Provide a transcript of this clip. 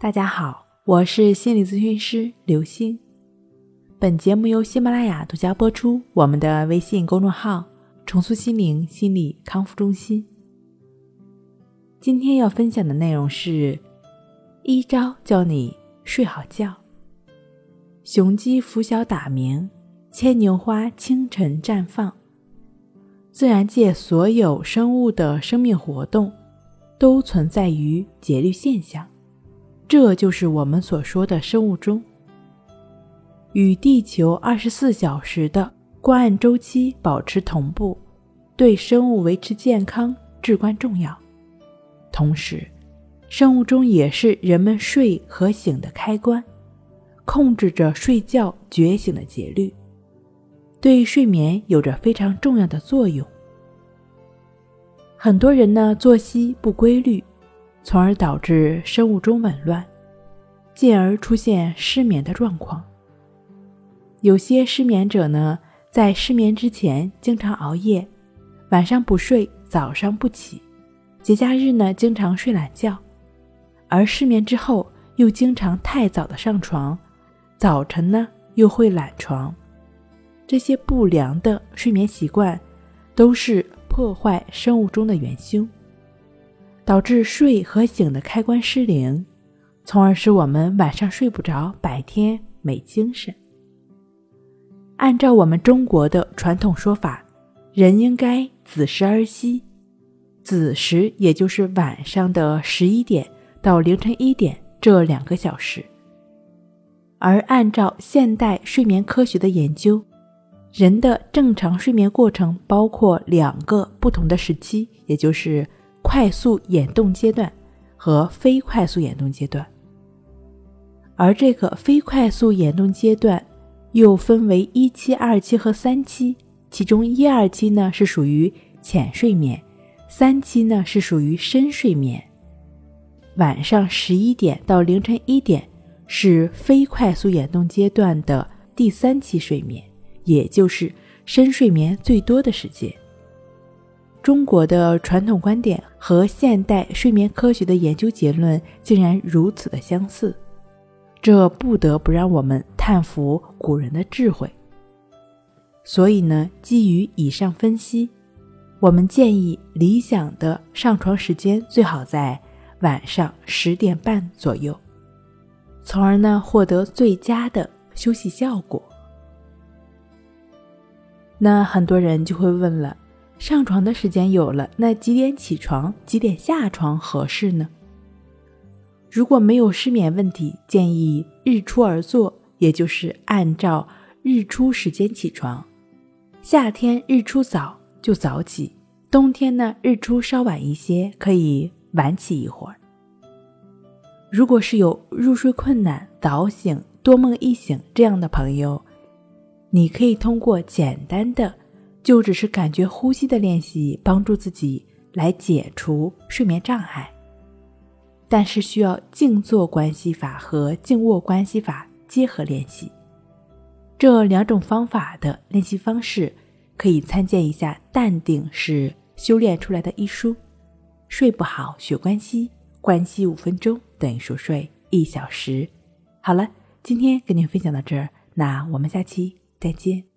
大家好，我是心理咨询师刘星。本节目由喜马拉雅独家播出。我们的微信公众号“重塑心灵心理康复中心”。今天要分享的内容是一招教你睡好觉。雄鸡拂晓打鸣，牵牛花清晨绽放。自然界所有生物的生命活动，都存在于节律现象。这就是我们所说的生物钟，与地球二十四小时的光暗周期保持同步，对生物维持健康至关重要。同时，生物钟也是人们睡和醒的开关，控制着睡觉觉醒的节律，对睡眠有着非常重要的作用。很多人呢作息不规律。从而导致生物钟紊乱，进而出现失眠的状况。有些失眠者呢，在失眠之前经常熬夜，晚上不睡，早上不起；节假日呢，经常睡懒觉，而失眠之后又经常太早的上床，早晨呢又会懒床。这些不良的睡眠习惯，都是破坏生物钟的元凶。导致睡和醒的开关失灵，从而使我们晚上睡不着，白天没精神。按照我们中国的传统说法，人应该子时而息，子时也就是晚上的十一点到凌晨一点这两个小时。而按照现代睡眠科学的研究，人的正常睡眠过程包括两个不同的时期，也就是。快速眼动阶段和非快速眼动阶段，而这个非快速眼动阶段又分为一期、二期和三期。其中一二期呢是属于浅睡眠，三期呢是属于深睡眠。晚上十一点到凌晨一点是非快速眼动阶段的第三期睡眠，也就是深睡眠最多的时间。中国的传统观点和现代睡眠科学的研究结论竟然如此的相似，这不得不让我们叹服古人的智慧。所以呢，基于以上分析，我们建议理想的上床时间最好在晚上十点半左右，从而呢获得最佳的休息效果。那很多人就会问了。上床的时间有了，那几点起床、几点下床合适呢？如果没有失眠问题，建议日出而作，也就是按照日出时间起床。夏天日出早就早起，冬天呢日出稍晚一些，可以晚起一会儿。如果是有入睡困难、早醒、多梦易醒这样的朋友，你可以通过简单的。就只是感觉呼吸的练习，帮助自己来解除睡眠障碍。但是需要静坐关系法和静卧关系法结合练习。这两种方法的练习方式，可以参见一下《淡定是修炼出来的》一书。睡不好学关系，关系五分钟等于熟睡一小时。好了，今天跟您分享到这儿，那我们下期再见。